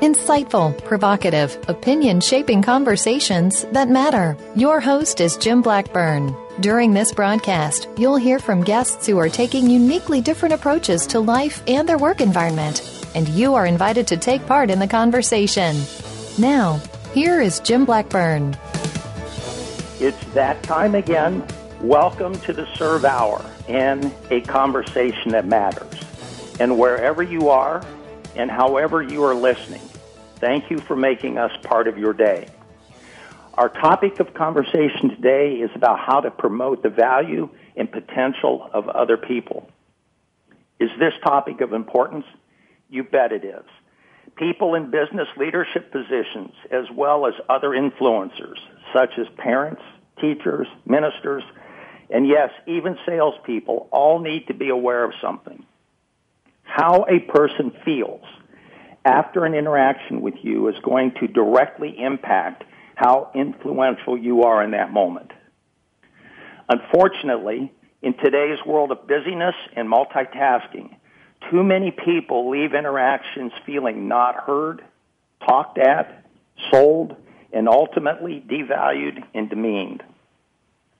Insightful, provocative, opinion shaping conversations that matter. Your host is Jim Blackburn. During this broadcast, you'll hear from guests who are taking uniquely different approaches to life and their work environment, and you are invited to take part in the conversation. Now, here is Jim Blackburn. It's that time again. Welcome to the SURVE Hour and a conversation that matters. And wherever you are, and however you are listening, thank you for making us part of your day. Our topic of conversation today is about how to promote the value and potential of other people. Is this topic of importance? You bet it is. People in business leadership positions, as well as other influencers, such as parents, teachers, ministers, and yes, even salespeople, all need to be aware of something. How a person feels after an interaction with you is going to directly impact how influential you are in that moment. Unfortunately, in today's world of busyness and multitasking, too many people leave interactions feeling not heard, talked at, sold, and ultimately devalued and demeaned.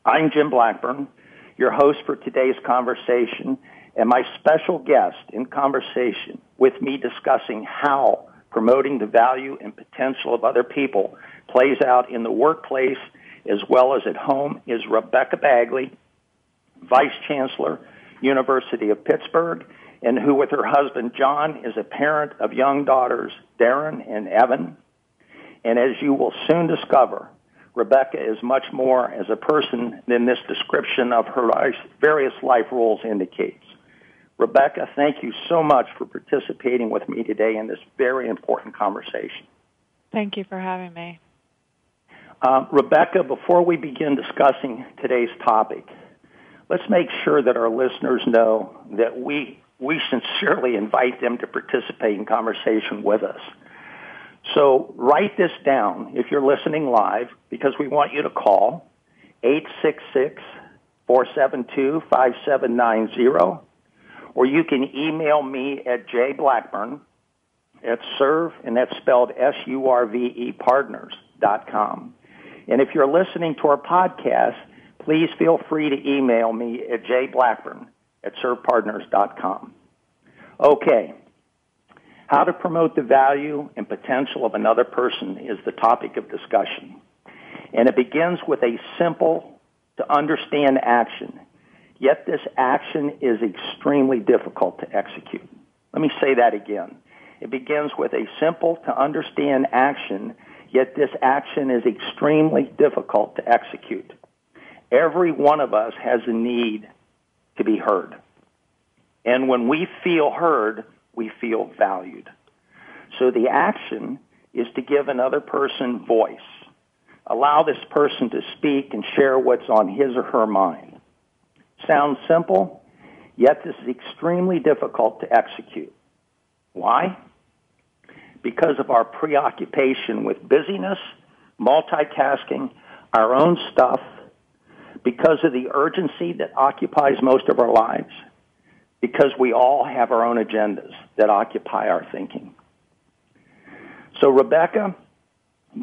I'm Jim Blackburn, your host for today's conversation, and my special guest in conversation with me discussing how promoting the value and potential of other people plays out in the workplace as well as at home is Rebecca Bagley, Vice Chancellor, University of Pittsburgh, and who with her husband John is a parent of young daughters Darren and Evan. And as you will soon discover, Rebecca is much more as a person than this description of her various life roles indicates. Rebecca, thank you so much for participating with me today in this very important conversation. Thank you for having me. Uh, Rebecca, before we begin discussing today's topic, let's make sure that our listeners know that we, we sincerely invite them to participate in conversation with us. So write this down if you're listening live because we want you to call 866 472 5790 or you can email me at jblackburn at SURVE, and that's spelled S-U-R-V-E partners dot com. And if you're listening to our podcast, please feel free to email me at jblackburn at survepartners dot com. Okay. How to promote the value and potential of another person is the topic of discussion. And it begins with a simple to understand action Yet this action is extremely difficult to execute. Let me say that again. It begins with a simple to understand action, yet this action is extremely difficult to execute. Every one of us has a need to be heard. And when we feel heard, we feel valued. So the action is to give another person voice. Allow this person to speak and share what's on his or her mind. Sounds simple, yet this is extremely difficult to execute. Why? Because of our preoccupation with busyness, multitasking, our own stuff, because of the urgency that occupies most of our lives, because we all have our own agendas that occupy our thinking. So, Rebecca,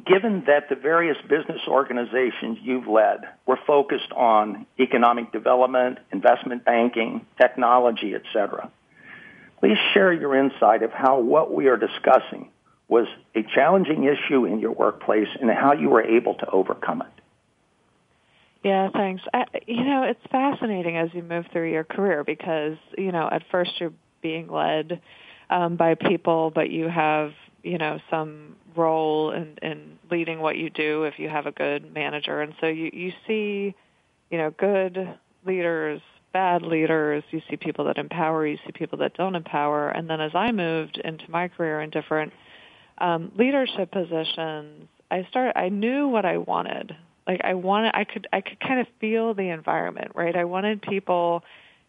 given that the various business organizations you've led were focused on economic development, investment banking, technology, etc., please share your insight of how what we are discussing was a challenging issue in your workplace and how you were able to overcome it. Yeah, thanks. I, you know, it's fascinating as you move through your career because, you know, at first you're being led um, by people, but you have you know some role in, in leading what you do if you have a good manager and so you you see you know, good leaders, bad leaders, you see people that empower, you see people that don't empower. And then as I moved into my career in different um, leadership positions, I started, I knew what I wanted. Like I wanted, I could, I could kind of feel the environment, right? I wanted people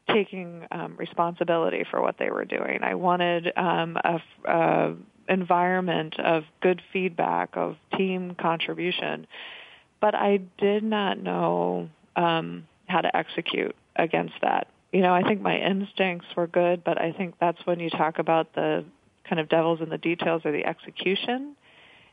taking um, responsibility for what they were doing. I wanted um, a, a environment of good feedback, of team contribution, but I did not know um, how to execute against that. You know, I think my instincts were good, but I think that's when you talk about the kind of devils in the details or the execution.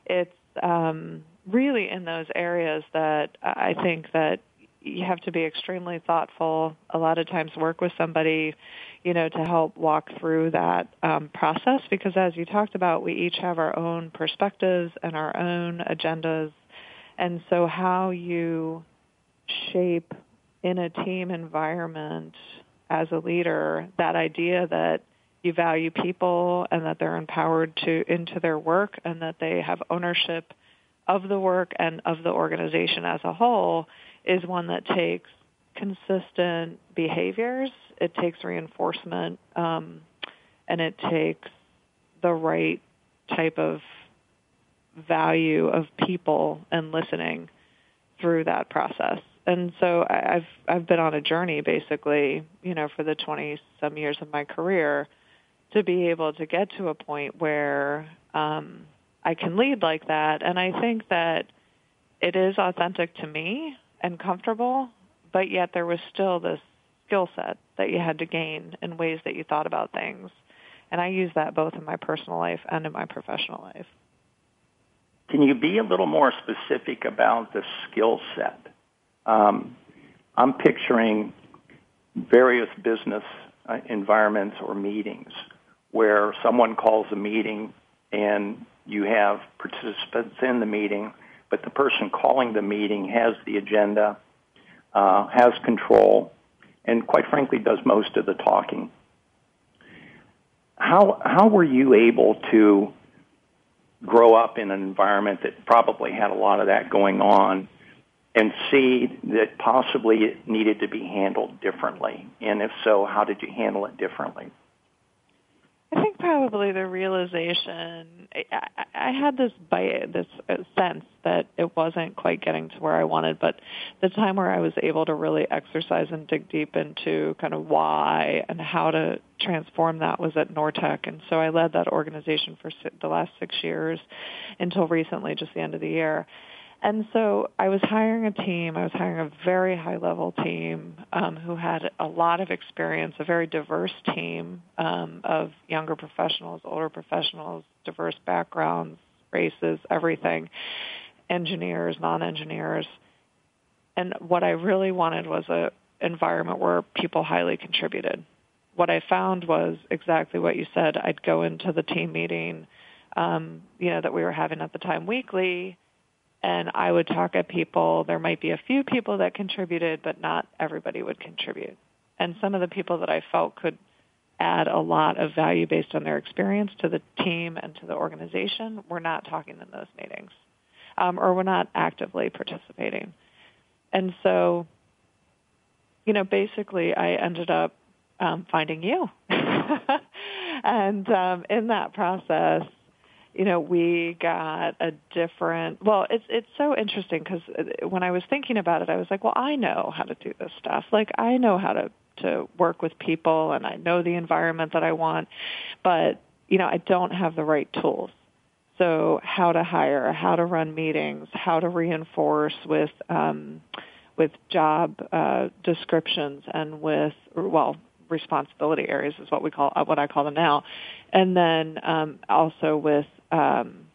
It's um, really in those areas that I think that you have to be extremely thoughtful. A lot of times, work with somebody, you know, to help walk through that um, process. Because as you talked about, we each have our own perspectives and our own agendas, and so how you shape in a team environment as a leader that idea that you value people and that they're empowered to into their work and that they have ownership of the work and of the organization as a whole is one that takes consistent behaviors. It takes reinforcement, um, and it takes the right type of value of people and listening through that process. And so I've I've been on a journey basically, you know, for the 20 some years of my career to be able to get to a point where um I can lead like that. And I think that it is authentic to me and comfortable, but yet there was still this skill set that you had to gain in ways that you thought about things. And I use that both in my personal life and in my professional life. Can you be a little more specific about the skill set? Um, I'm picturing various business uh, environments or meetings where someone calls a meeting and you have participants in the meeting, but the person calling the meeting has the agenda, uh, has control, and quite frankly does most of the talking. How how were you able to grow up in an environment that probably had a lot of that going on and see that possibly it needed to be handled differently? And if so, how did you handle it differently? Probably the realization I, I had this bite this uh, sense that it wasn't quite getting to where I wanted, but the time where I was able to really exercise and dig deep into kind of why and how to transform that was at NorTech, and so I led that organization for the last six years until recently, just the end of the year. And so I was hiring a team. I was hiring a very high level team um, who had a lot of experience, a very diverse team um, of younger professionals, older professionals, diverse backgrounds, races, everything, engineers, non-engineers. And what I really wanted was a environment where people highly contributed. What I found was exactly what you said. I'd go into the team meeting, um, you know, that we were having at the time weekly and I would talk at people. There might be a few people that contributed, but not everybody would contribute. And some of the people that I felt could add a lot of value based on their experience to the team and to the organization were not talking in those meetings um, or were not actively participating. And so, you know, basically I ended up um, finding you. and um, in that process, you know, we got a different. Well, it's it's so interesting because uh, when I was thinking about it, I was like, well, I know how to do this stuff. Like, I know how to to work with people, and I know the environment that I want, but you know, I don't have the right tools. So, how to hire, how to run meetings, how to reinforce with um, with job uh, descriptions and with well responsibility areas is what we call uh, what I call them now, and then um, also with um,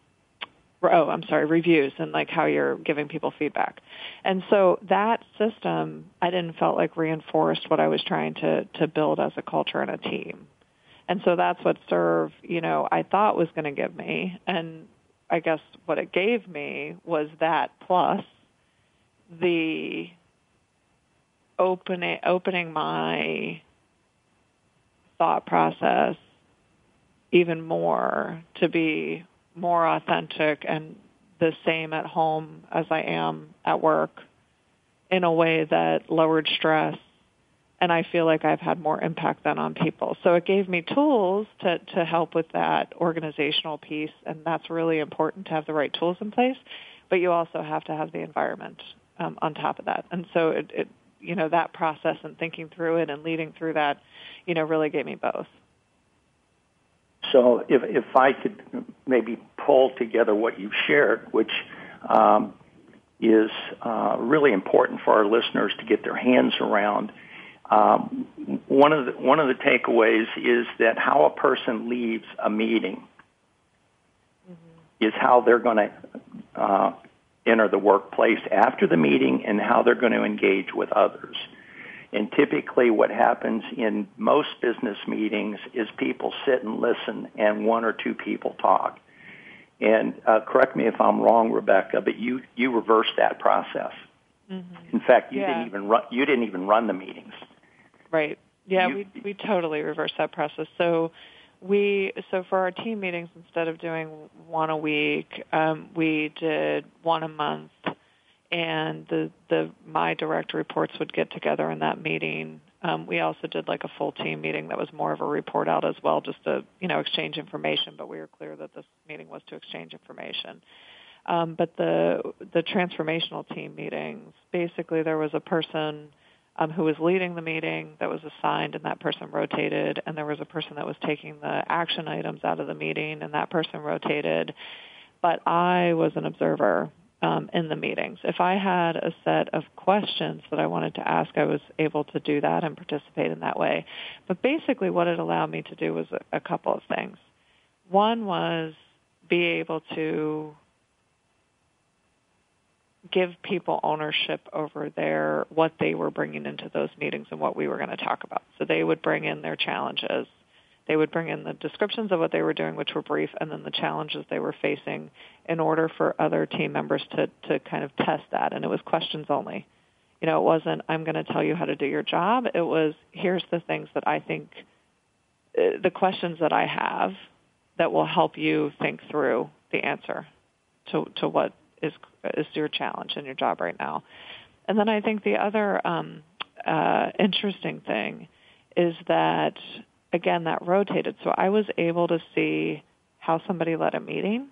oh, I'm sorry, reviews and like how you're giving people feedback. And so that system, I didn't felt like reinforced what I was trying to, to build as a culture and a team. And so that's what SURVE, you know, I thought was going to give me. And I guess what it gave me was that plus the opening, opening my thought process even more to be more authentic and the same at home as I am at work in a way that lowered stress and I feel like I've had more impact than on people. So it gave me tools to to help with that organizational piece and that's really important to have the right tools in place, but you also have to have the environment um, on top of that. And so it, it you know that process and thinking through it and leading through that, you know, really gave me both. So if if I could maybe pull together what you've shared, which um, is uh, really important for our listeners to get their hands around. Um, one of the one of the takeaways is that how a person leaves a meeting mm-hmm. is how they're going to uh, enter the workplace after the meeting and how they're going to engage with others. And typically what happens in most business meetings is people sit and listen and one or two people talk. And uh, correct me if I'm wrong, Rebecca, but you you reversed that process. Mm-hmm. In fact, you yeah. didn't even run you didn't even run the meetings. Right. Yeah, You- we we totally reversed that process. So we so for our team meetings instead of doing one a week, um, we did one a month and the the my direct reports would get together in that meeting. Um, we also did like a full team meeting that was more of a report out as well, just to you know exchange information. But we were clear that this meeting was to exchange information. Um, but the the transformational team meetings, basically, there was a person um, who was leading the meeting that was assigned, and that person rotated, and there was a person that was taking the action items out of the meeting, and that person rotated. But I was an observer um, in the meetings. If I had a set of questions that I wanted to ask, I was able to do that and participate in that way. But basically, what it allowed me to do was a, a couple of things. One was be able to give people ownership over their what they were bringing into those meetings and what we were going to talk about. So they would bring in their challenges they would bring in the descriptions of what they were doing, which were brief, and then the challenges they were facing in order for other team members to, to kind of test that. And it was questions only. You know, it wasn't, I'm going to tell you how to do your job. It was, here's the things that I think, uh, the questions that I have that will help you think through the answer to, to what is, is your challenge in your job right now. And then I think the other um, uh, interesting thing is that again, that rotated. So I was able to see how somebody led a meeting.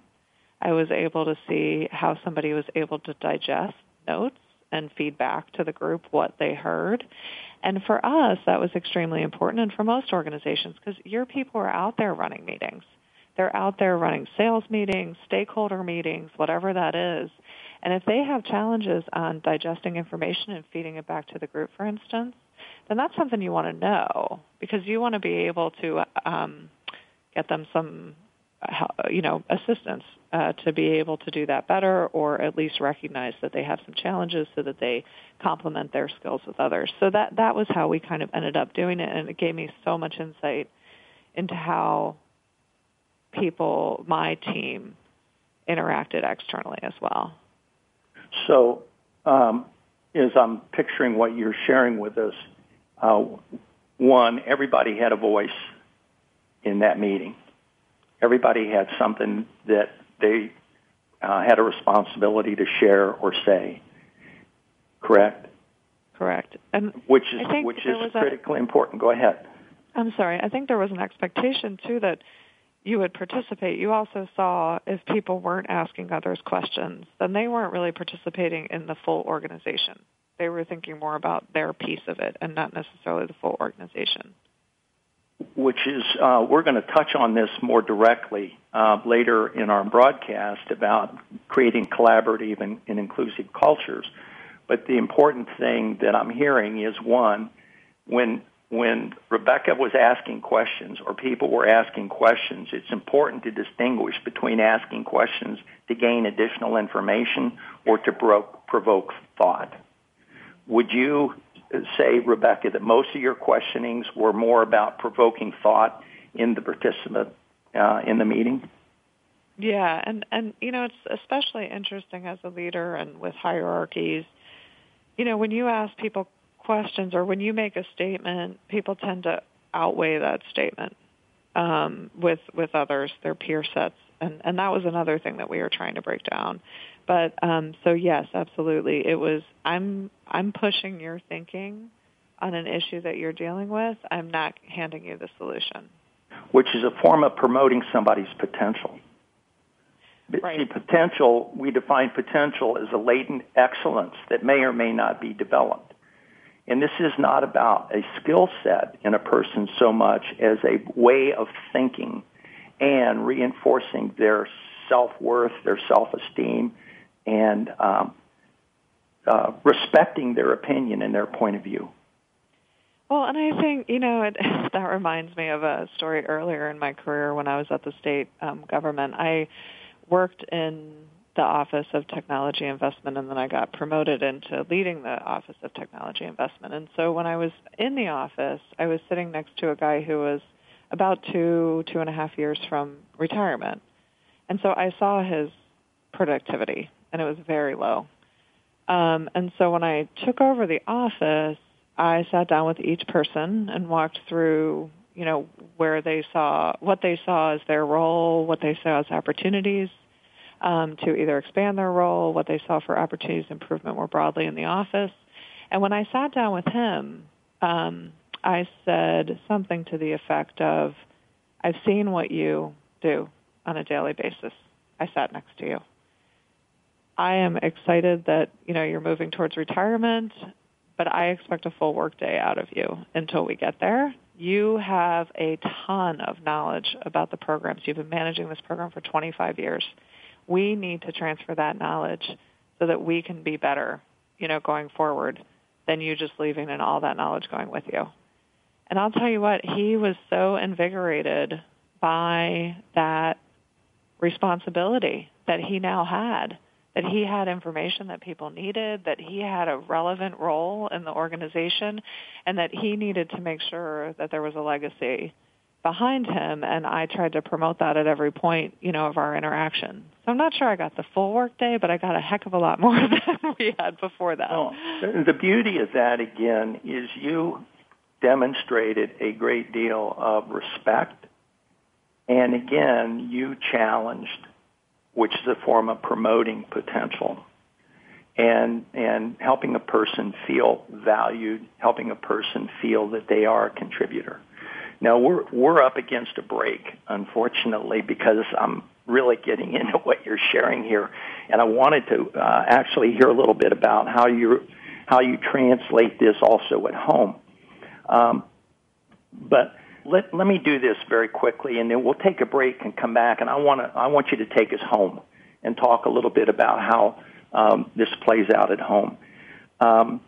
I was able to see how somebody was able to digest notes and feedback to the group what they heard. And for us, that was extremely important, and for most organizations, because your people are out there running meetings. They're out there running sales meetings, stakeholder meetings, whatever that is. And if they have challenges on digesting information and feeding it back to the group, for instance, then that's something you want to know because you want to be able to um, get them some, you know, assistance uh, to be able to do that better, or at least recognize that they have some challenges so that they complement their skills with others. So that that was how we kind of ended up doing it, and it gave me so much insight into how people, my team, interacted externally as well. So, um, as I'm picturing what you're sharing with us, uh, one, everybody had a voice in that meeting. Everybody had something that they uh, had a responsibility to share or say. Correct. Correct. And which is which is critically a, important. Go ahead. I'm sorry. I think there was an expectation too that you would participate. You also saw if people weren't asking others questions, then they weren't really participating in the full organization they were thinking more about their piece of it and not necessarily the full organization. Which is, uh, we're going to touch on this more directly uh, later in our broadcast about creating collaborative and, and inclusive cultures. But the important thing that I'm hearing is one, when when Rebecca was asking questions or people were asking questions, it's important to distinguish between asking questions to gain additional information or to provoke thought. Would you say, Rebecca, that most of your questionings were more about provoking thought in the participant uh, in the meeting? Yeah, and and you know it's especially interesting as a leader and with hierarchies. You know, when you ask people questions or when you make a statement, people tend to outweigh that statement um, with with others, their peer sets, and and that was another thing that we were trying to break down But um, so yes, absolutely. It was. I'm I'm pushing your thinking on an issue that you're dealing with. I'm not handing you the solution. Which is a form of promoting somebody's potential. Right. See, potential, we define potential as a latent excellence that may or may not be developed. And this is not about a skill set in a person so much as a way of thinking and reinforcing their self-worth, their self-esteem, and um, uh, respecting their opinion and their point of view. Well, and I think you know it, that reminds me of a story earlier in my career when I was at the state um, government. I worked in the Office of Technology Investment, and then I got promoted into leading the Office of Technology Investment. And so when I was in the office, I was sitting next to a guy who was about two, two and a half years from retirement. And so I saw his productivity, and it was very low. Um, and so when I took over the office, I sat down with each person and walked through, you know, where they saw, what they saw as their role, what they saw as opportunities um, to either expand their role, what they saw for opportunities improvement more broadly in the office. And when I sat down with him, um, I said something to the effect of, I've seen what you do on a daily basis. I sat next to you. I am excited that, you know, you're moving towards retirement, but I expect a full workday out of you until we get there. You have a ton of knowledge about the programs. You've been managing this program for 25 years we need to transfer that knowledge so that we can be better, you know, going forward than you just leaving and all that knowledge going with you. And I'll tell you what, he was so invigorated by that responsibility that he now had, that he had information that people needed, that he had a relevant role in the organization, and that he needed to make sure that there was a legacy behind him and I tried to promote that at every point, you know, of our interaction. So I'm not sure I got the full work day, but I got a heck of a lot more than we had before that. Well, the beauty of that again is you demonstrated a great deal of respect and again you challenged which is a form of promoting potential and and helping a person feel valued, helping a person feel that they are a contributor. Now we're we're up against a break, unfortunately, because I'm really getting into what you're sharing here, and I wanted to uh, actually hear a little bit about how you how you translate this also at home. Um, but let let me do this very quickly, and then we'll take a break and come back. And I want to I want you to take us home and talk a little bit about how um, this plays out at home. Um,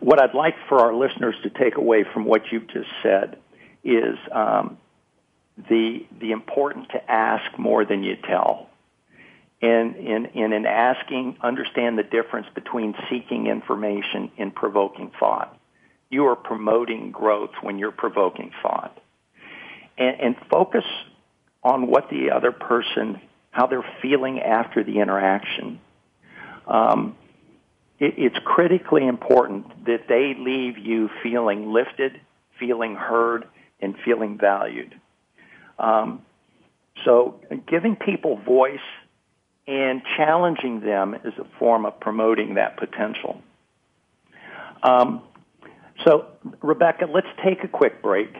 what I'd like for our listeners to take away from what you've just said is um, the the importance to ask more than you tell. And in, in, in asking, understand the difference between seeking information and provoking thought. You are promoting growth when you're provoking thought. And, and focus on what the other person, how they're feeling after the interaction. Um, it, it's critically important that they leave you feeling lifted, feeling heard, and feeling valued. Um, so giving people voice and challenging them is a form of promoting that potential. Um, so, Rebecca, let's take a quick break.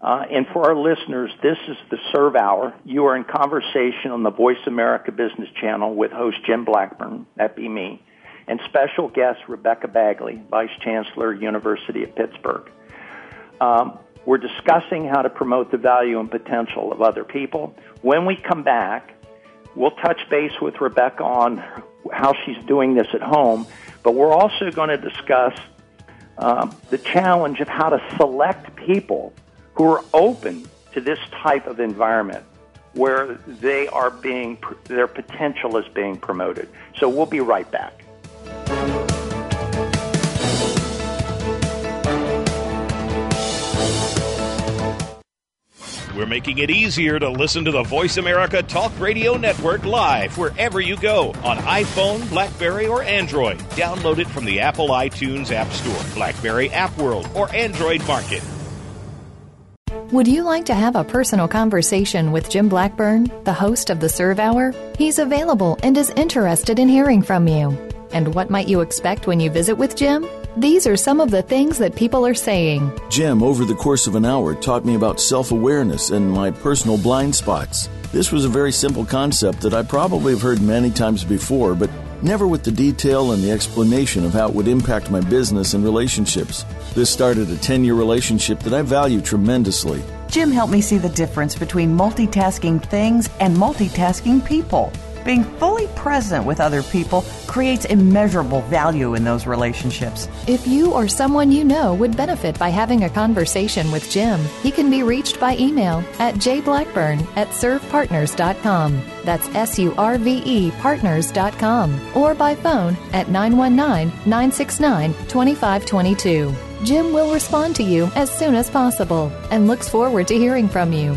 Uh, and for our listeners, this is the SURVE Hour. You are in conversation on the Voice America Business Channel with host Jim Blackburn, that be me, and special guest Rebecca Bagley, Vice Chancellor, University of Pittsburgh. Um, we're discussing how to promote the value and potential of other people. When we come back, we'll touch base with Rebecca on how she's doing this at home, but we're also going to discuss um, the challenge of how to select people who are open to this type of environment where they are being their potential is being promoted. So we'll be right back. We're making it easier to listen to the Voice America Talk Radio Network live wherever you go on iPhone, Blackberry, or Android. Download it from the Apple iTunes App Store, Blackberry App World, or Android Market. Would you like to have a personal conversation with Jim Blackburn, the host of the SURVE Hour? He's available and is interested in hearing from you. And what might you expect when you visit with Jim? These are some of the things that people are saying. Jim, over the course of an hour, taught me about self awareness and my personal blind spots. This was a very simple concept that I probably have heard many times before, but never with the detail and the explanation of how it would impact my business and relationships. This started a 10 year relationship that I value tremendously. Jim helped me see the difference between multitasking things and multitasking people. Being fully present with other people creates immeasurable value in those relationships. If you or someone you know would benefit by having a conversation with Jim, he can be reached by email at jblackburn at survepartners.com. That's S U R V E partners.com. Or by phone at 919 969 2522. Jim will respond to you as soon as possible and looks forward to hearing from you.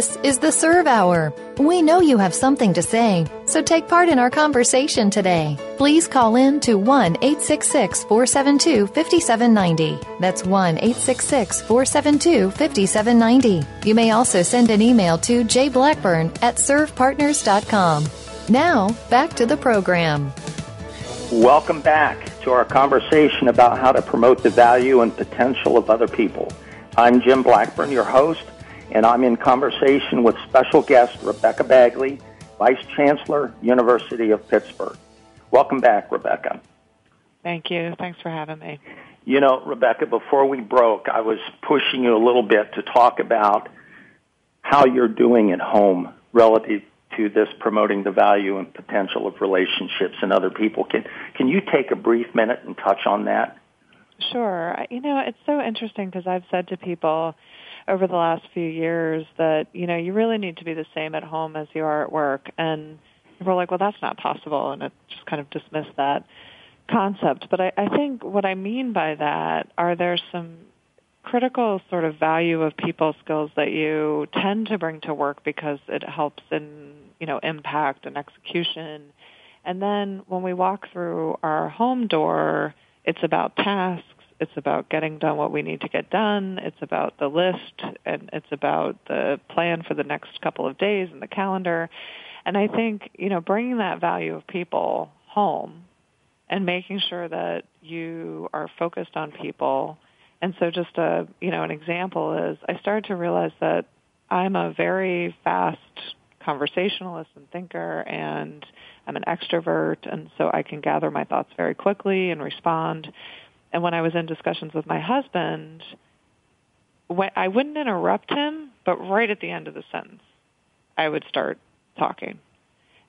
This is the SURVE Hour. We know you have something to say, so take part in our conversation today. Please call in to 1 866 472 5790. That's 1 866 472 5790. You may also send an email to jblackburn at survepartners.com. Now, back to the program. Welcome back to our conversation about how to promote the value and potential of other people. I'm Jim Blackburn, your host and I'm in conversation with special guest Rebecca Bagley, Vice Chancellor, University of Pittsburgh. Welcome back, Rebecca. Thank you. Thanks for having me. You know, Rebecca, before we broke, I was pushing you a little bit to talk about how you're doing at home relative to this promoting the value and potential of relationships and other people. Can can you take a brief minute and touch on that? Sure. You know, it's so interesting because I've said to people, over the last few years that you know you really need to be the same at home as you are at work. And we're like well that's not possible. And it just kind of dismissed that concept. But I, I think what i mean by that are there some critical sort of value of people skills that you tend to bring to work because it helps in you know impact and execution? And then when we walk through our home door it's about tasks it's about getting done what we need to get done. It's about the list and it's about the plan for the next couple of days and the calendar. And I think, you know, bringing that value of people home and making sure that you are focused on people. And so just a, you know, an example is I started to realize that I'm a very fast conversationalist and thinker and I'm an extrovert and so I can gather my thoughts very quickly and respond and when I was in discussions with my husband, when, I wouldn't interrupt him, but right at the end of the sentence, I would start talking.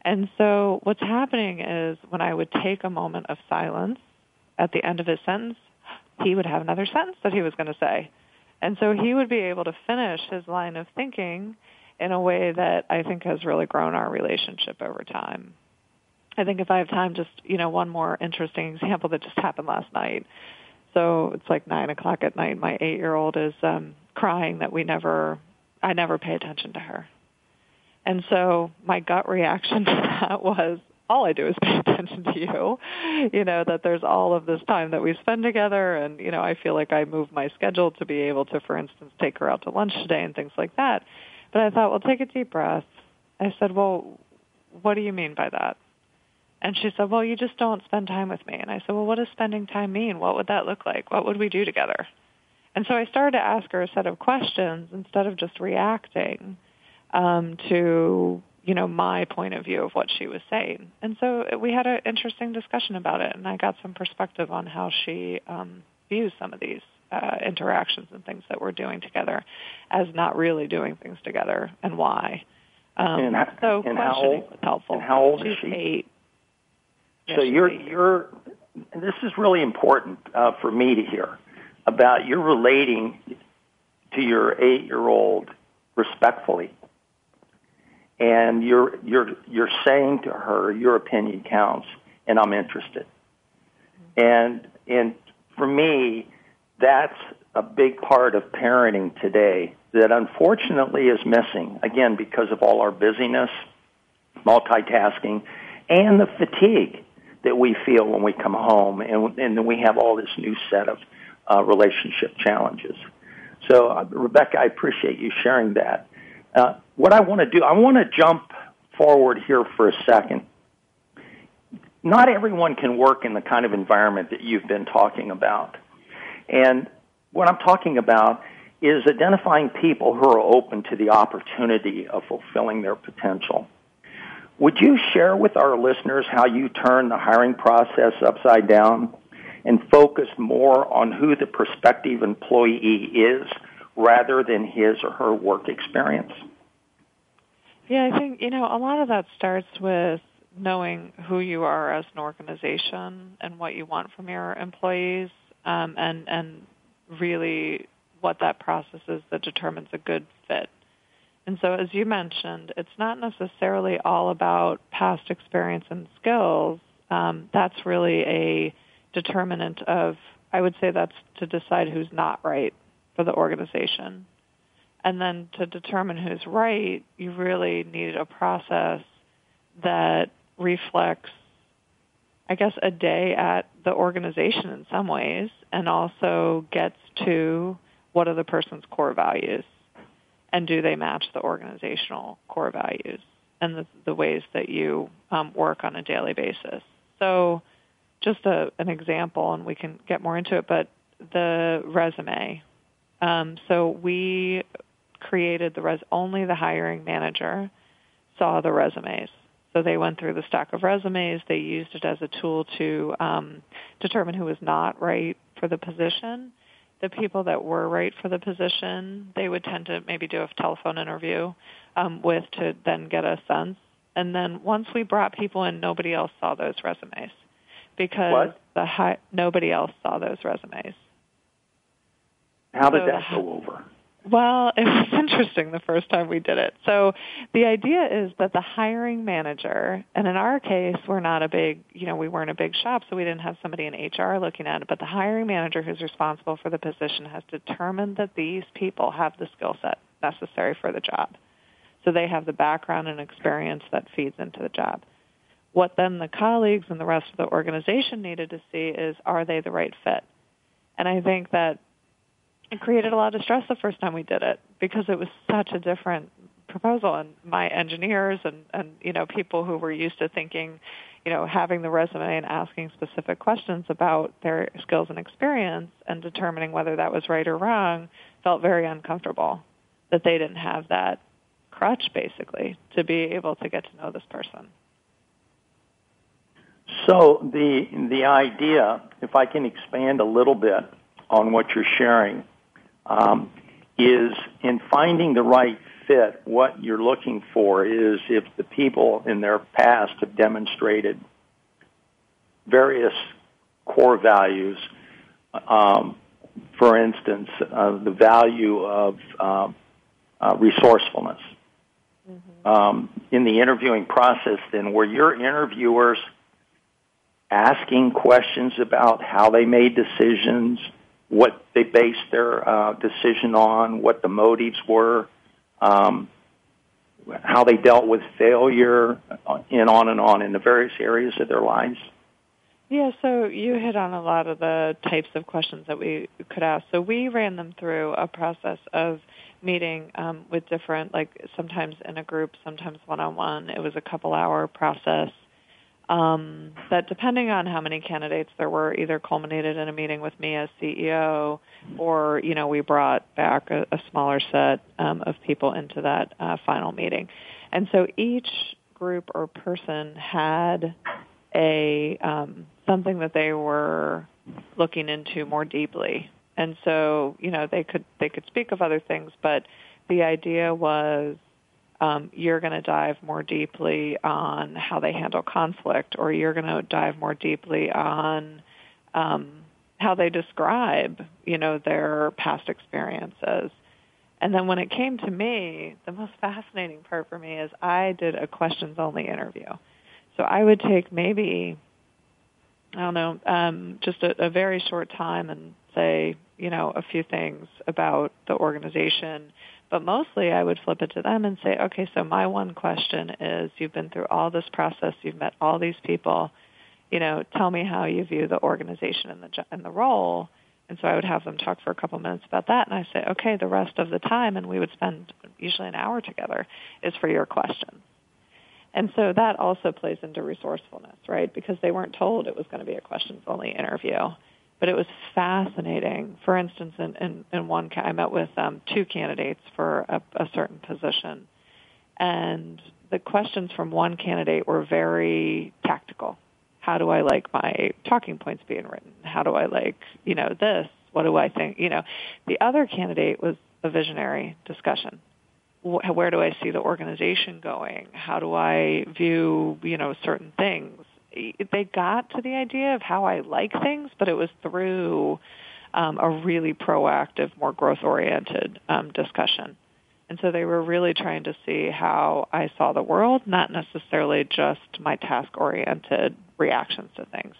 And so what's happening is when I would take a moment of silence at the end of his sentence, he would have another sentence that he was going to say. And so he would be able to finish his line of thinking in a way that I think has really grown our relationship over time. I think if I have time, just you know, one more interesting example that just happened last night. So it's like nine o'clock at night. My eight-year-old is um, crying that we never, I never pay attention to her, and so my gut reaction to that was, all I do is pay attention to you. You know that there's all of this time that we spend together, and you know I feel like I move my schedule to be able to, for instance, take her out to lunch today and things like that. But I thought, well, take a deep breath. I said, well, what do you mean by that? And she said, well, you just don't spend time with me. And I said, well, what does spending time mean? What would that look like? What would we do together? And so I started to ask her a set of questions instead of just reacting um, to, you know, my point of view of what she was saying. And so we had an interesting discussion about it, and I got some perspective on how she um, views some of these uh, interactions and things that we're doing together as not really doing things together and why. Um, and, so and how old, helpful. And how old she's is she? Eight. So you're you're. This is really important uh, for me to hear about you're relating to your eight-year-old respectfully, and you're you're you're saying to her your opinion counts, and I'm interested. And and for me, that's a big part of parenting today that unfortunately is missing again because of all our busyness, multitasking, and the fatigue that we feel when we come home, and and then we have all this new set of uh, relationship challenges. So, uh, Rebecca, I appreciate you sharing that. Uh, what I want to do, I want to jump forward here for a second. Not everyone can work in the kind of environment that you've been talking about. And what I'm talking about is identifying people who are open to the opportunity of fulfilling their potential. Would you share with our listeners how you turn the hiring process upside down and focus more on who the prospective employee is rather than his or her work experience? Yeah, I think, you know, a lot of that starts with knowing who you are as an organization and what you want from your employees um, and, and really what that process is that determines a good fit. And so, as you mentioned, it's not necessarily all about past experience and skills. Um, that's really a determinant of, I would say that's to decide who's not right for the organization. And then to determine who's right, you really need a process that reflects, I guess, a day at the organization in some ways and also gets to what are the person's core values and do they match the organizational core values and the, the ways that you um, work on a daily basis. So just a, an example, and we can get more into it, but the resume. Um, so we created the res only the hiring manager saw the resumes. So they went through the stack of resumes. They used it as a tool to um, determine who was not right for the position. The people that were right for the position, they would tend to maybe do a telephone interview um, with to then get a sense. And then once we brought people in, nobody else saw those resumes because What? the hi- nobody else saw those resumes. How did So that go over? Well, it was interesting the first time we did it. So the idea is that the hiring manager, and in our case, we're not a big, you know, we weren't a big shop, so we didn't have somebody in HR looking at it, but the hiring manager who's responsible for the position has determined that these people have the skill set necessary for the job. So they have the background and experience that feeds into the job. What then the colleagues and the rest of the organization needed to see is are they the right fit? And I think that it created a lot of stress the first time we did it because it was such a different proposal. And my engineers and and you know people who were used to thinking you know having the resume and asking specific questions about their skills and experience and determining whether that was right or wrong felt very uncomfortable that they didn't have that crutch basically to be able to get to know this person. So the the idea, if I can expand a little bit on what you're sharing, um, is in finding the right fit. What you're looking for is if the people in their past have demonstrated various core values. Um, for instance, uh, the value of um, uh, resourcefulness. Um, in the interviewing process, then, were your interviewers asking questions about how they made decisions, what they based their uh, decision on, what the motives were, um, how they dealt with failure, uh, and on and on in the various areas of their lives? Yeah, so you hit on a lot of the types of questions that we could ask. So we ran them through a process of meeting um, with different, like sometimes in a group, sometimes one-on-one. It was a couple-hour process um, that, depending on how many candidates there were, either culminated in a meeting with me as CEO, or you know we brought back a, a smaller set um, of people into that uh, final meeting. And so each group or person had a um, something that they were looking into more deeply And so, you know, they could they could speak of other things, but the idea was um, you're going to dive more deeply on how they handle conflict, or you're going to dive more deeply on um, how they describe, you know, their past experiences. And then when it came to me, the most fascinating part for me is I did a questions only interview. So I would take maybe, I don't know, um, just a, a very short time and say, you know, a few things about the organization. But mostly I would flip it to them and say, okay, so my one question is you've been through all this process, you've met all these people, you know, tell me how you view the organization and the, and the role and so I would have them talk for a couple minutes about that, and I say, okay, the rest of the time, and we would spend usually an hour together, is for your questions. And so that also plays into resourcefulness, right? Because they weren't told it was going to be a questions-only interview. But it was fascinating. For instance, in, in, in one, I met with um, two candidates for a, a certain position, and the questions from one candidate were very tactical how do I like my talking points being written? How do I like, you know, this? What do I think? You know, the other candidate was a visionary discussion. Where do I see the organization going? How do I view, you know, certain things? They got to the idea of how I like things, but it was through um, a really proactive, more growth-oriented um, discussion. And so they were really trying to see how I saw the world, not necessarily just my task-oriented reactions to things.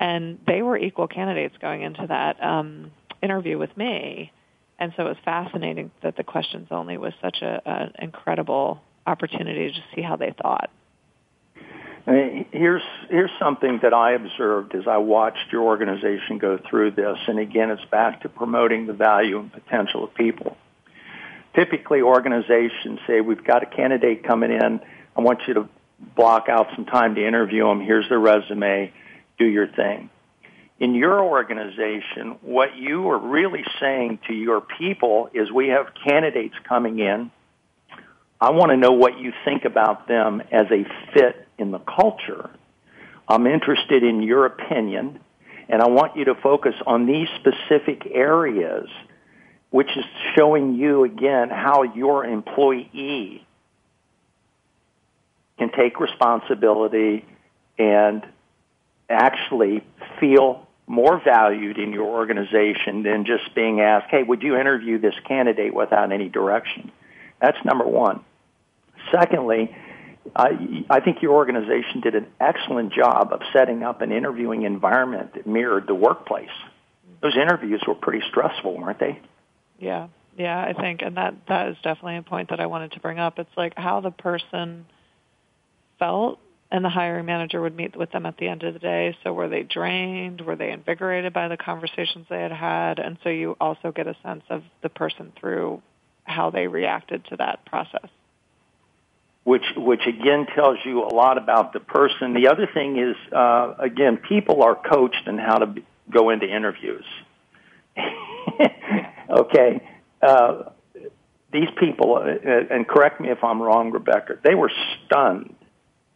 And they were equal candidates going into that um, interview with me. And so it was fascinating that the questions only was such an incredible opportunity to see how they thought. Here's here's something that I observed as I watched your organization go through this, and again, it's back to promoting the value and potential of people typically organizations say, we've got a candidate coming in. I want you to block out some time to interview them. Here's their resume. Do your thing. In your organization, what you are really saying to your people is we have candidates coming in. I want to know what you think about them as a fit in the culture. I'm interested in your opinion, and I want you to focus on these specific areas which is showing you again how your employee can take responsibility and actually feel more valued in your organization than just being asked, hey, would you interview this candidate without any direction? That's number one. Secondly, I, I think your organization did an excellent job of setting up an interviewing environment that mirrored the workplace. Those interviews were pretty stressful, weren't they? Yeah. Yeah, I think and that that is definitely a point that I wanted to bring up. It's like how the person felt and the hiring manager would meet with them at the end of the day. So were they drained? Were they invigorated by the conversations they had had? And so you also get a sense of the person through how they reacted to that process. Which, which again tells you a lot about the person. The other thing is, uh, again, people are coached in how to go into interviews. Okay. Uh, these people, uh, and correct me if I'm wrong, Rebecca, they were stunned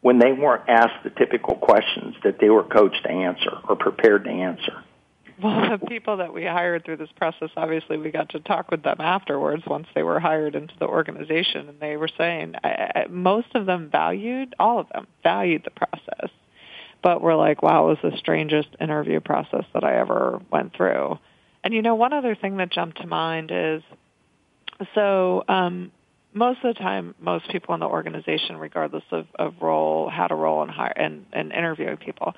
when they weren't asked the typical questions that they were coached to answer or prepared to answer. Well, the people that we hired through this process, obviously, we got to talk with them afterwards once they were hired into the organization, and they were saying I, I, most of them valued, all of them valued the process, but were like, "Wow, it was the strangest interview process that I ever went through." And you know, one other thing that jumped to mind is so um, most of the time, most people in the organization, regardless of, of role, had a role in hire and, and interviewing people,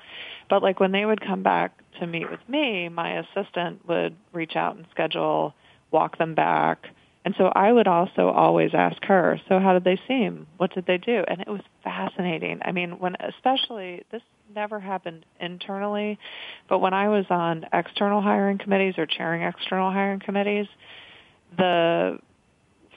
but like when they would come back to meet with me, my assistant would reach out and schedule, walk them back. And so I would also always ask her, so how did they seem? What did they do? And it was fascinating. I mean, when especially this never happened internally, but when I was on external hiring committees or chairing external hiring committees, the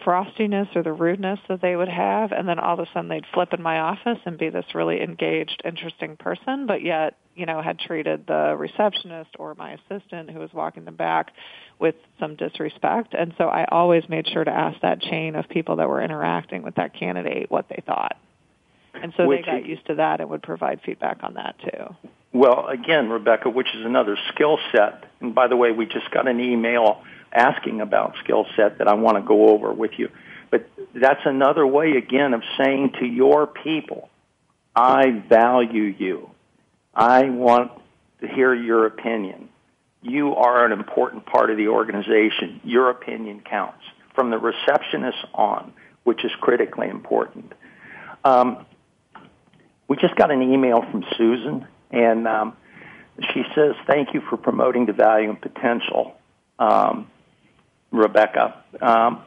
frostiness or the rudeness that they would have and then all of a sudden they'd flip in my office and be this really engaged interesting person but yet you know had treated the receptionist or my assistant who was walking them back with some disrespect and so i always made sure to ask that chain of people that were interacting with that candidate what they thought and so Which they got used to that and would provide feedback on that too. Well, again, Rebecca, which is another skill set. And by the way, we just got an email asking about skill set that I want to go over with you. But that's another way, again, of saying to your people, I value you. I want to hear your opinion. You are an important part of the organization. Your opinion counts from the receptionist on, which is critically important. Um, we just got an email from Susan, and um, she says, "Thank you for promoting the value and potential." Um, Rebecca. Um,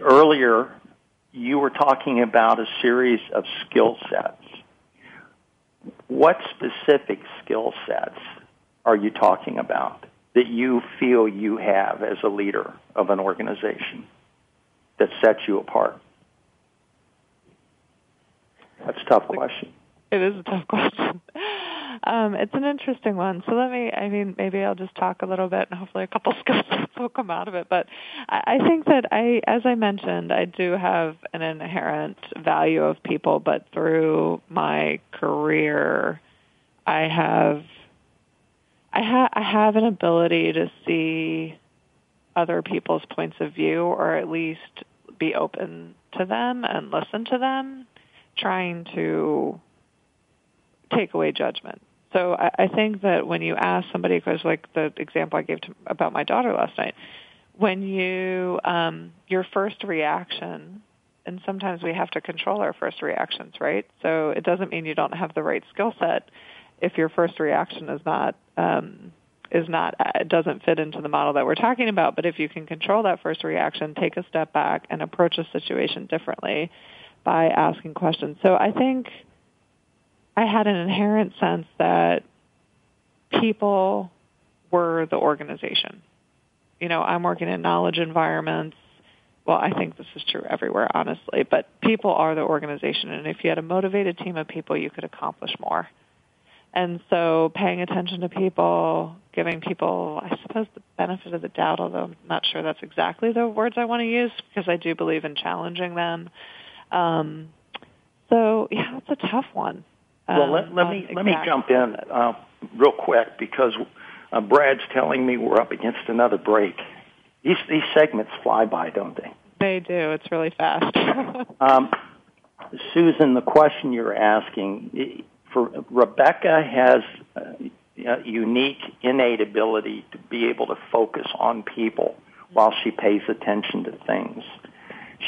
earlier, you were talking about a series of skill sets. What specific skill sets are you talking about that you feel you have as a leader of an organization that sets you apart? That's a tough question. It is a tough question. Um, it's an interesting one. So let me, I mean, maybe I'll just talk a little bit and hopefully a couple skills will come out of it. But I, I think that I, as I mentioned, I do have an inherent value of people, but through my career, I have, I, ha- I have an ability to see other people's points of view or at least be open to them and listen to them, trying to take away judgment. So I, I think that when you ask somebody, because like the example I gave to, about my daughter last night, when you um, your first reaction, and sometimes we have to control our first reactions, right? So it doesn't mean you don't have the right skill set if your first reaction is not um, is not uh, doesn't fit into the model that we're talking about. But if you can control that first reaction, take a step back and approach a situation differently by asking questions. So I think I had an inherent sense that people were the organization. You know, I'm working in knowledge environments. Well, I think this is true everywhere, honestly, but people are the organization. And if you had a motivated team of people, you could accomplish more. And so paying attention to people, giving people, I suppose, the benefit of the doubt, although I'm not sure that's exactly the words I want to use because I do believe in challenging them. Um, so, yeah, it's a tough one. Well, let, let me let me jump in uh, real quick because uh, Brad's telling me we're up against another break. These these segments fly by, don't they? They do. It's really fast. um, Susan, the question you're asking for Rebecca has a unique innate ability to be able to focus on people while she pays attention to things.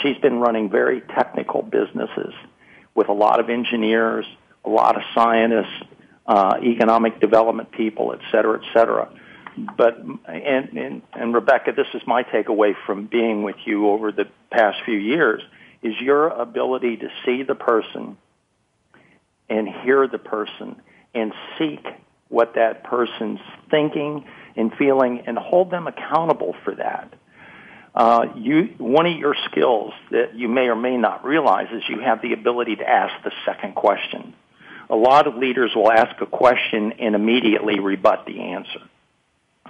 She's been running very technical businesses with a lot of engineers, a lot of scientists, uh, economic development people, et cetera, et cetera. But and, and and Rebecca, this is my takeaway from being with you over the past few years: is your ability to see the person and hear the person and seek what that person's thinking and feeling and hold them accountable for that. Uh, you, one of your skills that you may or may not realize is you have the ability to ask the second question a lot of leaders will ask a question and immediately rebut the answer.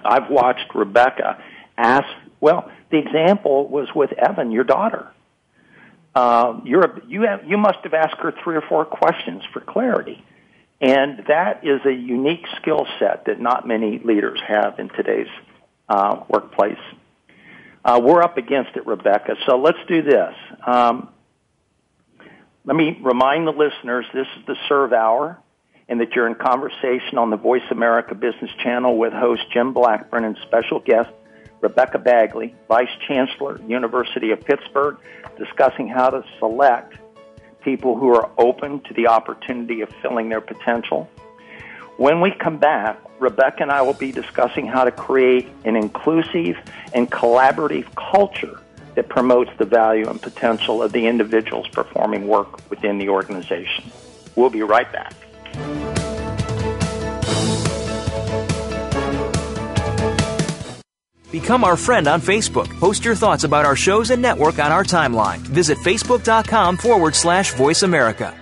I've watched Rebecca ask, well, the example was with Evan, your daughter. Uh, you're a, you, have, you must have asked her three or four questions for clarity. And that is a unique skill set that not many leaders have in today's uh, workplace. Uh, we're up against it, Rebecca. So let's do this. Um, let me remind the listeners this is the SURVE Hour and that you're in conversation on the Voice America Business Channel with host Jim Blackburn and special guest Rebecca Bagley, Vice Chancellor, University of Pittsburgh, discussing how to select people who are open to the opportunity of filling their potential. When we come back, Rebecca and I will be discussing how to create an inclusive and collaborative culture that promotes the value and potential of the individuals performing work within the organization. We'll be right back. Become our friend on Facebook. Post your thoughts about our shows and network on our timeline. Visit facebook.com forward slash voice America.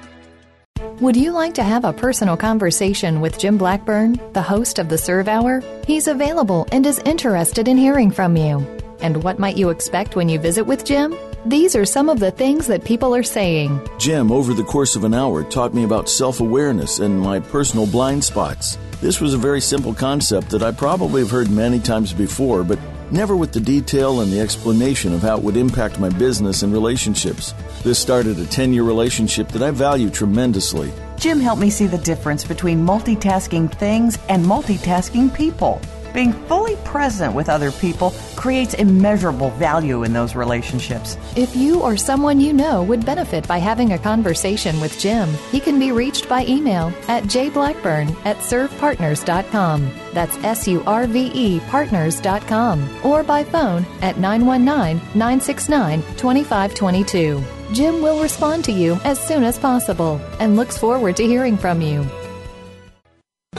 Would you like to have a personal conversation with Jim Blackburn, the host of the SURVE Hour? He's available and is interested in hearing from you. And what might you expect when you visit with Jim? These are some of the things that people are saying. Jim, over the course of an hour, taught me about self awareness and my personal blind spots. This was a very simple concept that I probably have heard many times before, but never with the detail and the explanation of how it would impact my business and relationships. This started a 10 year relationship that I value tremendously. Jim helped me see the difference between multitasking things and multitasking people. Being fully present with other people creates immeasurable value in those relationships. If you or someone you know would benefit by having a conversation with Jim, he can be reached by email at jblackburn at survepartners.com. That's S U R V E partners.com. Or by phone at 919 969 2522. Jim will respond to you as soon as possible and looks forward to hearing from you.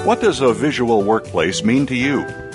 What does a visual workplace mean to you?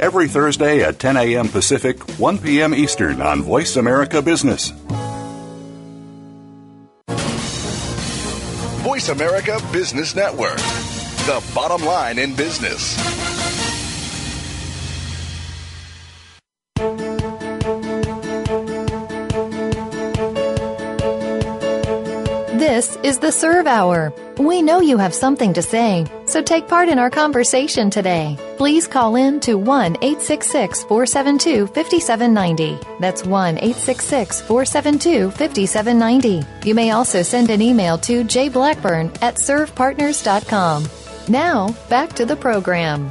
every Thursday at 10 a.m. Pacific, 1 p.m. Eastern on Voice America Business. Voice America Business Network, the bottom line in business. This is the SURVE Hour. We know you have something to say, so take part in our conversation today. Please call in to 1 866 472 5790. That's 1 866 472 5790. You may also send an email to jblackburn at survepartners.com. Now, back to the program.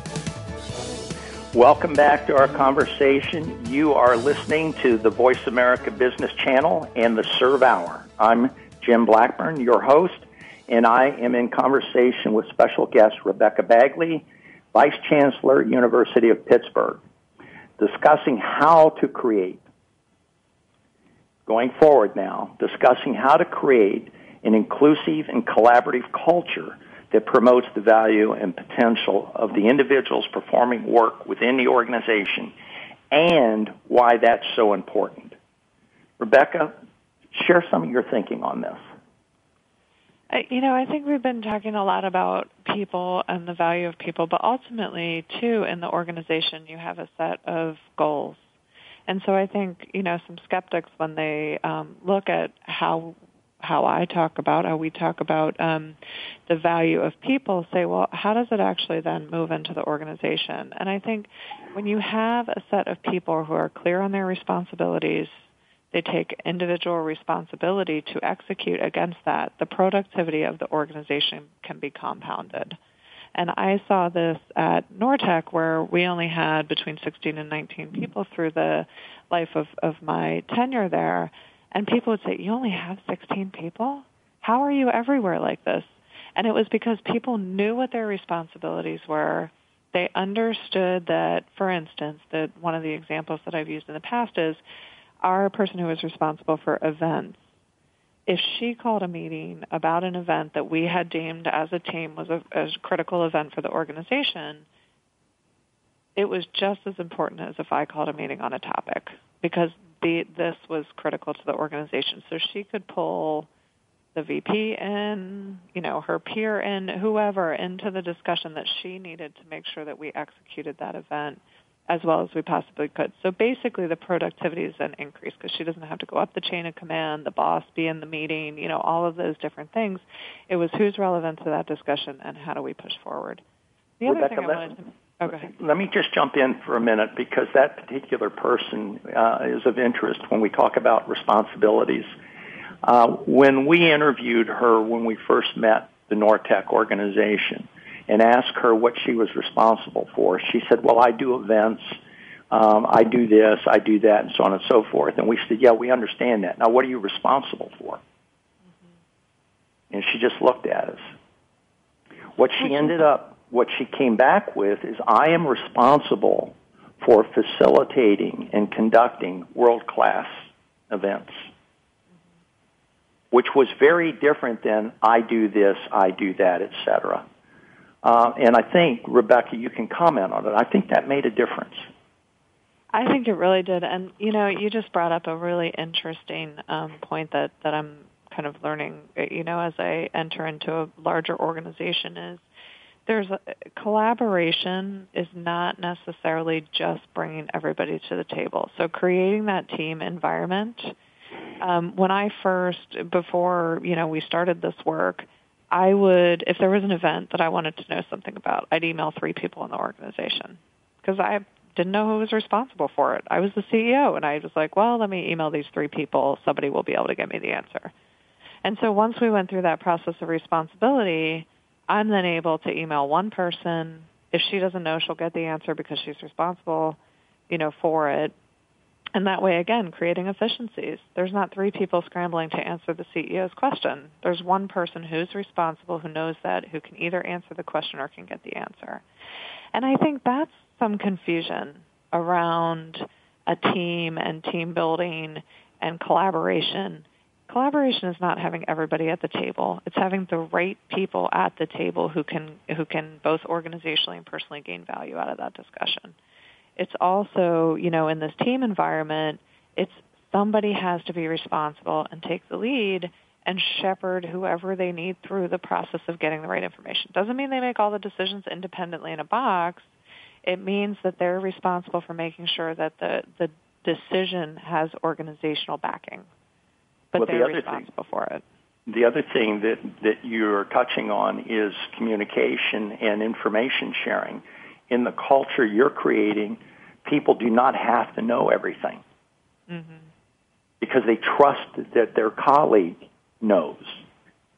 Welcome back to our conversation. You are listening to the Voice America Business Channel and the SURVE Hour. I'm Jim Blackburn, your host, and I am in conversation with special guest Rebecca Bagley, Vice Chancellor, University of Pittsburgh, discussing how to create, going forward now, discussing how to create an inclusive and collaborative culture that promotes the value and potential of the individuals performing work within the organization and why that's so important. Rebecca, share some of your thinking on this. You know, I think we've been talking a lot about people and the value of people, but ultimately, too, in the organization, you have a set of goals. And so I think, you know, some skeptics, when they um, look at how how I talk about, how we talk about um, the value of people, say, well, how does it actually then move into the organization? And I think when you have a set of people who are clear on their responsibilities, they take individual responsibility to execute against that, the productivity of the organization can be compounded. And I saw this at NorTech where we only had between 16 and 19 people through the life of, of my tenure there. And people would say, you only have 16 people? How are you everywhere like this? And it was because people knew what their responsibilities were. They understood that, for instance, that one of the examples that I've used in the past is our person who was responsible for events, if she called a meeting about an event that we had deemed as a team was a, a critical event for the organization, it was just as important as if I called a meeting on a topic because the, this was critical to the organization. So she could pull the VP in, you know, her peer in, whoever into the discussion that she needed to make sure that we executed that event as well as we possibly could. So basically the productivity is then increased because she doesn't have to go up the chain of command, the boss be in the meeting, you know, all of those different things. It was who's relevant to that discussion and how do we push forward. The Rebecca, other thing I wanted to Oh. Let me just jump in for a minute because that particular person uh, is of interest when we talk about responsibilities. Uh, when we interviewed her when we first met the NorTech organization, and asked her what she was responsible for. She said, well, I do events. Um, I do this, I do that, and so on and so forth. And we said, yeah, we understand that. Now, what are you responsible for? Mm-hmm. And she just looked at us. What she ended up, what she came back with is, I am responsible for facilitating and conducting world-class events. which was very different than I do this, I do that, etc. Uh, and I think Rebecca, you can comment on it. I think that made a difference. I think it really did, and you know, you just brought up a really interesting um, point that that I'm kind of learning. You know, as I enter into a larger organization, is there's a, collaboration is not necessarily just bringing everybody to the table. So creating that team environment. Um, when I first, before you know, we started this work, I would, if there was an event that I wanted to know something about, I'd email three people in the organization because I didn't know who was responsible for it. I was the CEO, and I was like, well, let me email these three people. Somebody will be able to get me the answer. And so once we went through that process of responsibility, I'm then able to email one person. If she doesn't know, she'll get the answer because she's responsible, you know, for it. And that way, again, creating efficiencies. There's not three people scrambling to answer the CEO's question. There's one person who's responsible, who knows that, who can either answer the question or can get the answer. And I think that's some confusion around a team and team building and collaboration. Collaboration is not having everybody at the table. It's having the right people at the table who can who can both organizationally and personally gain value out of that discussion. It's also, you know, in this team environment, it's somebody has to be responsible and take the lead and shepherd whoever they need through the process of getting the right information. Doesn't mean they make all the decisions independently in a box, it means that they're responsible for making sure that the, the decision has organizational backing. But well, they're the responsible thing, for it. The other thing that, that you're touching on is communication and information sharing. In the culture you're creating, people do not have to know everything mm-hmm. because they trust that their colleague knows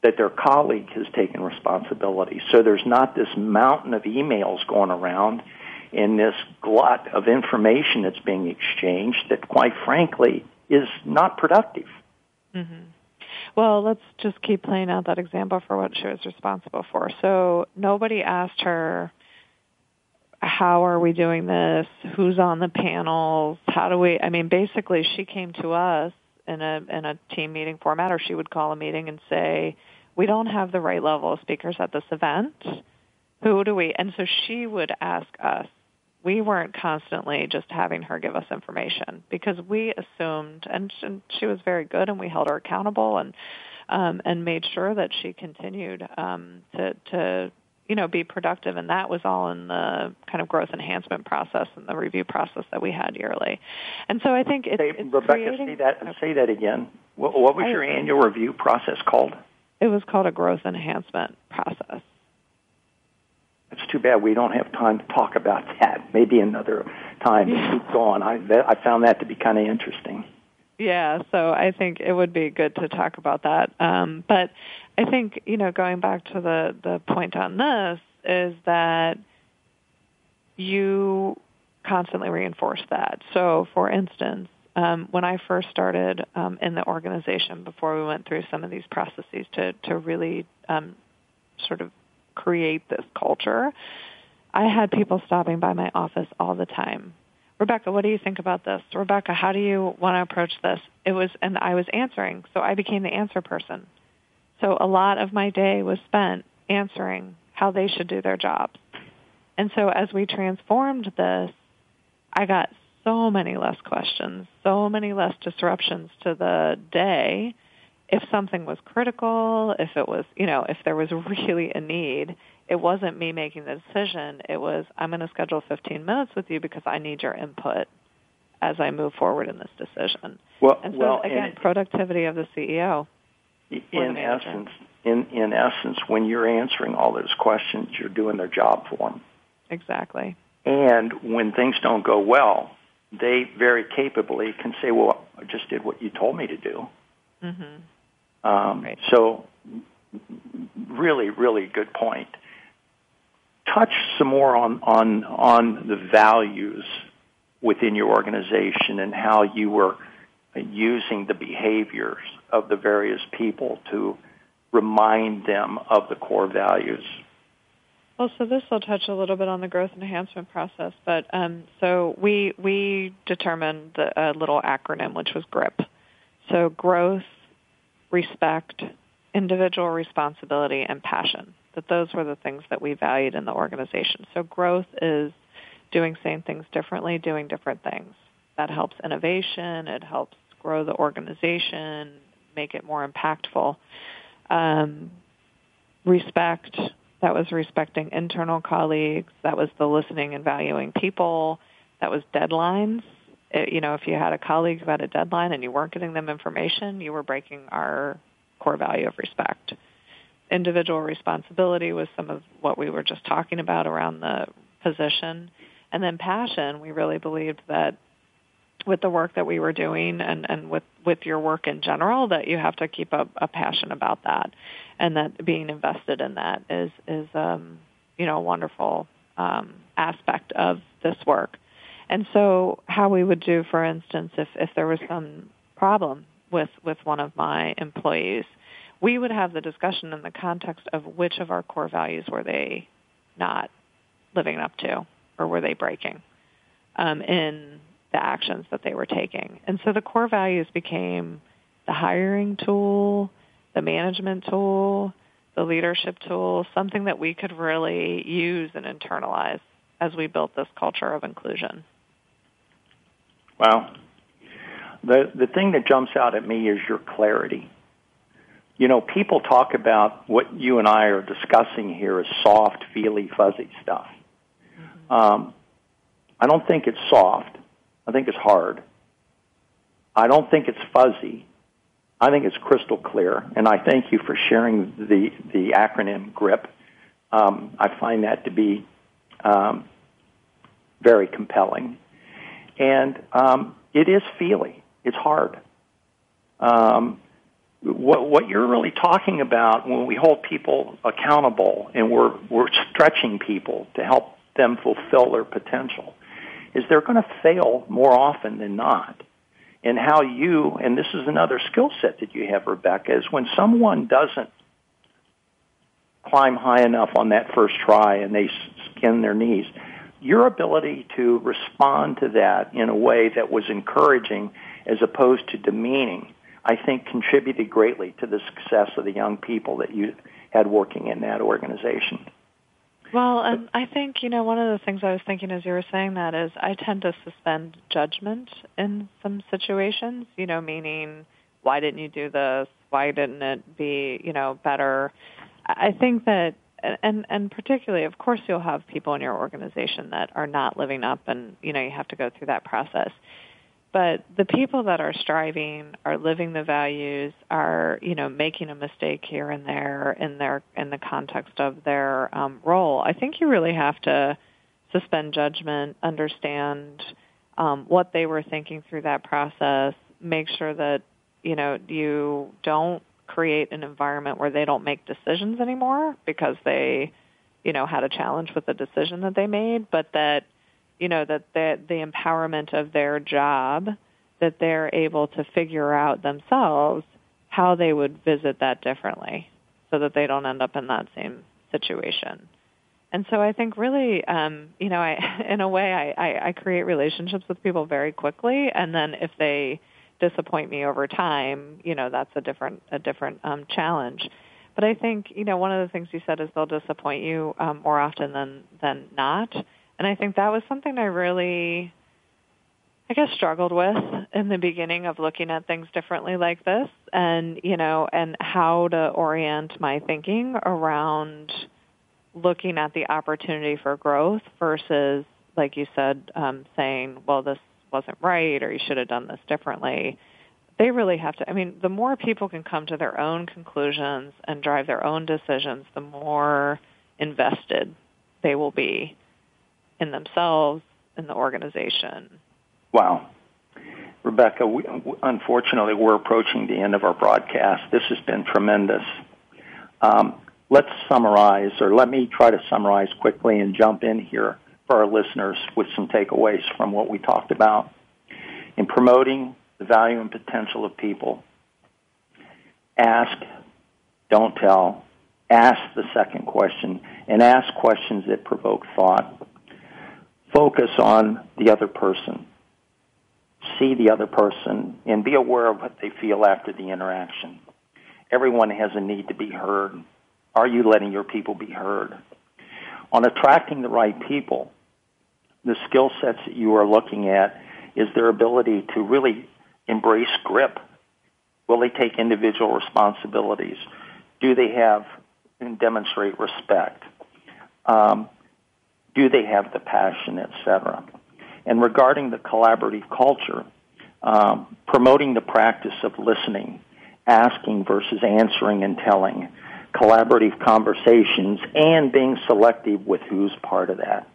that their colleague has taken responsibility. So there's not this mountain of emails going around in this glut of information that's being exchanged that, quite frankly, is not productive. Mm-hmm. Well, let's just keep playing out that example for what she was responsible for. So nobody asked her, how are we doing this? Who's on the panels? How do we, I mean, basically she came to us in a, in a team meeting format or she would call a meeting and say, we don't have the right level of speakers at this event. Who do we, and so she would ask us, we weren't constantly just having her give us information because we assumed, and she was very good, and we held her accountable and um, and made sure that she continued um, to to you know be productive, and that was all in the kind of growth enhancement process and the review process that we had yearly. And so I think it's, say, it's Rebecca, creating, say that say that again. What, what was I, your annual review process called? It was called a growth enhancement process. It's too bad we don't have time to talk about that. Maybe another time yeah. keep going. I I found that to be kind of interesting. Yeah, so I think it would be good to talk about that. Um, but I think you know, going back to the the point on this is that you constantly reinforce that. So, for instance, um, when I first started um, in the organization, before we went through some of these processes to to really um, sort of create this culture, I had people stopping by my office all the time. Rebecca, what do you think about this? Rebecca, how do you want to approach this? It was, and I was answering, so I became the answer person. So a lot of my day was spent answering how they should do their jobs. And so as we transformed this, I got so many less questions, so many less disruptions to the day if something was critical, if it was, you know, if there was really a need, it wasn't me making the decision. It was, I'm going to schedule 15 minutes with you because I need your input as I move forward in this decision. Well, and so, well, again, and productivity of the CEO. In essence, in, in essence, when you're answering all those questions, you're doing their job for them. Exactly. And when things don't go well, they very capably can say, well, I just did what you told me to do. Mm-hmm. Um, right. So, really, really good point. Touch some more on on on the values within your organization and how you were using the behaviors of the various people to remind them of the core values. Well, so this will touch a little bit on the growth enhancement process, but um, so we we determined a little acronym which was GRIP. So growth, respect, individual responsibility, and passion. That those were the things that we valued in the organization. So growth is doing same things differently, doing different things. That helps innovation. It helps grow the organization, make it more impactful. Um, respect, that was respecting internal colleagues. That was the listening and valuing people. That was deadlines. It, you know, if you had a colleague who had a deadline and you weren't getting them information, you were breaking our core value of respect. Individual responsibility was some of what we were just talking about around the position. And then passion, we really believed that with the work that we were doing and, and with, with your work in general that you have to keep a, a passion about that and that being invested in that is, is um, you know, a wonderful um, aspect of this work. And so how we would do, for instance, if, if there was some problem with, with one of my employees, we would have the discussion in the context of which of our core values were they not living up to or were they breaking um, in the actions that they were taking. And so the core values became the hiring tool, the management tool, the leadership tool, something that we could really use and internalize as we built this culture of inclusion. Well, the the thing that jumps out at me is your clarity. You know, people talk about what you and I are discussing here as soft, feely, fuzzy stuff. Mm-hmm. Um, I don't think it's soft. I think it's hard. I don't think it's fuzzy. I think it's crystal clear, and I thank you for sharing the the acronym GRIP. Um, I find that to be um, very compelling, and um, it is feely. It's hard. Um, what what you're really talking about when we hold people accountable and we're we're stretching people to help them fulfill their potential is they're going to fail more often than not. And how you, and this is another skill set that you have, Rebecca, is when someone doesn't climb high enough on that first try and they skin their knees, your ability to respond to that in a way that was encouraging as opposed to demeaning, I think contributed greatly to the success of the young people that you had working in that organization. Well, and I think, you know, one of the things I was thinking as you were saying that is I tend to suspend judgment in some situations, you know, meaning why didn't you do this? Why didn't it be, you know, better? I think that and and particularly of course you'll have people in your organization that are not living up and you know you have to go through that process but the people that are striving are living the values are you know making a mistake here and there in their in the context of their um, role i think you really have to suspend judgment understand um, what they were thinking through that process make sure that you know you don't create an environment where they don't make decisions anymore because they you know had a challenge with the decision that they made but that you know that the, the empowerment of their job that they're able to figure out themselves how they would visit that differently so that they don't end up in that same situation. And so I think really, um, you know, I, in a way, I, I, I create relationships with people very quickly, and then if they disappoint me over time, you know, that's a different a different um, challenge. But I think, you know, one of the things you said is they'll disappoint you um, more often than than not. And I think that was something I really, I guess, struggled with in the beginning of looking at things differently like this and, you know, and how to orient my thinking around looking at the opportunity for growth versus, like you said, um, saying, well, this wasn't right or you should have done this differently. They really have to, I mean, the more people can come to their own conclusions and drive their own decisions, the more invested they will be in themselves, in the organization. Wow. Rebecca, we, unfortunately, we're approaching the end of our broadcast. This has been tremendous. Um, let's summarize, or let me try to summarize quickly and jump in here for our listeners with some takeaways from what we talked about. In promoting the value and potential of people, ask, don't tell. Ask the second question, and ask questions that provoke thought focus on the other person. See the other person and be aware of what they feel after the interaction. everyone has a need to be heard. Are you letting your people be heard? On attracting the right people, the skill sets that you are looking at is their ability to really embrace grip. Will they take individual responsibilities? Do they have and demonstrate respect? Um, do they have the passion, etc.? And regarding the collaborative culture, um, promoting the practice of listening, asking versus answering and telling, collaborative conversations, and being selective with who's part of that.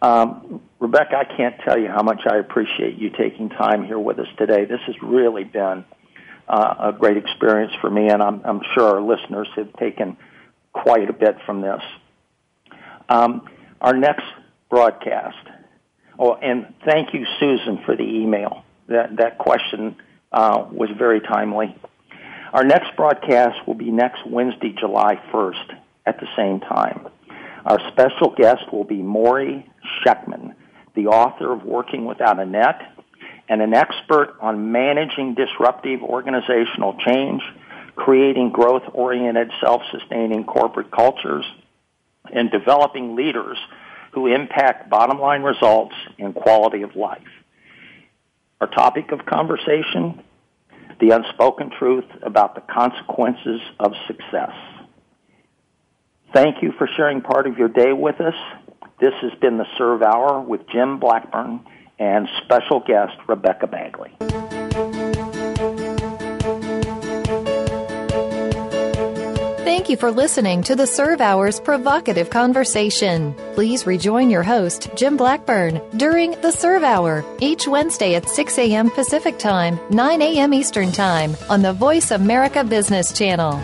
Um, Rebecca, I can't tell you how much I appreciate you taking time here with us today. This has really been uh, a great experience for me, and I'm, I'm, sure our listeners have taken quite a bit from this. Um, our next broadcast. Oh, and thank you, Susan, for the email. That that question uh, was very timely. Our next broadcast will be next Wednesday, July 1st, at the same time. Our special guest will be Morrie Shechtman, the author of Working Without a Net and an expert on managing disruptive organizational change, creating growth oriented, self sustaining corporate cultures, and developing leaders who impact bottom line results and quality of life. Our topic of conversation the unspoken truth about the consequences of success. Thank you for sharing part of your day with us. This has been the SURVE Hour with Jim Blackburn and special guest Rebecca Bagley. Thank you for listening to the SURVE Hour's provocative conversation. Please rejoin your host, Jim Blackburn, during the SURVE Hour each Wednesday at 6 a.m. Pacific Time, 9 a.m. Eastern Time on the Voice America Business Channel.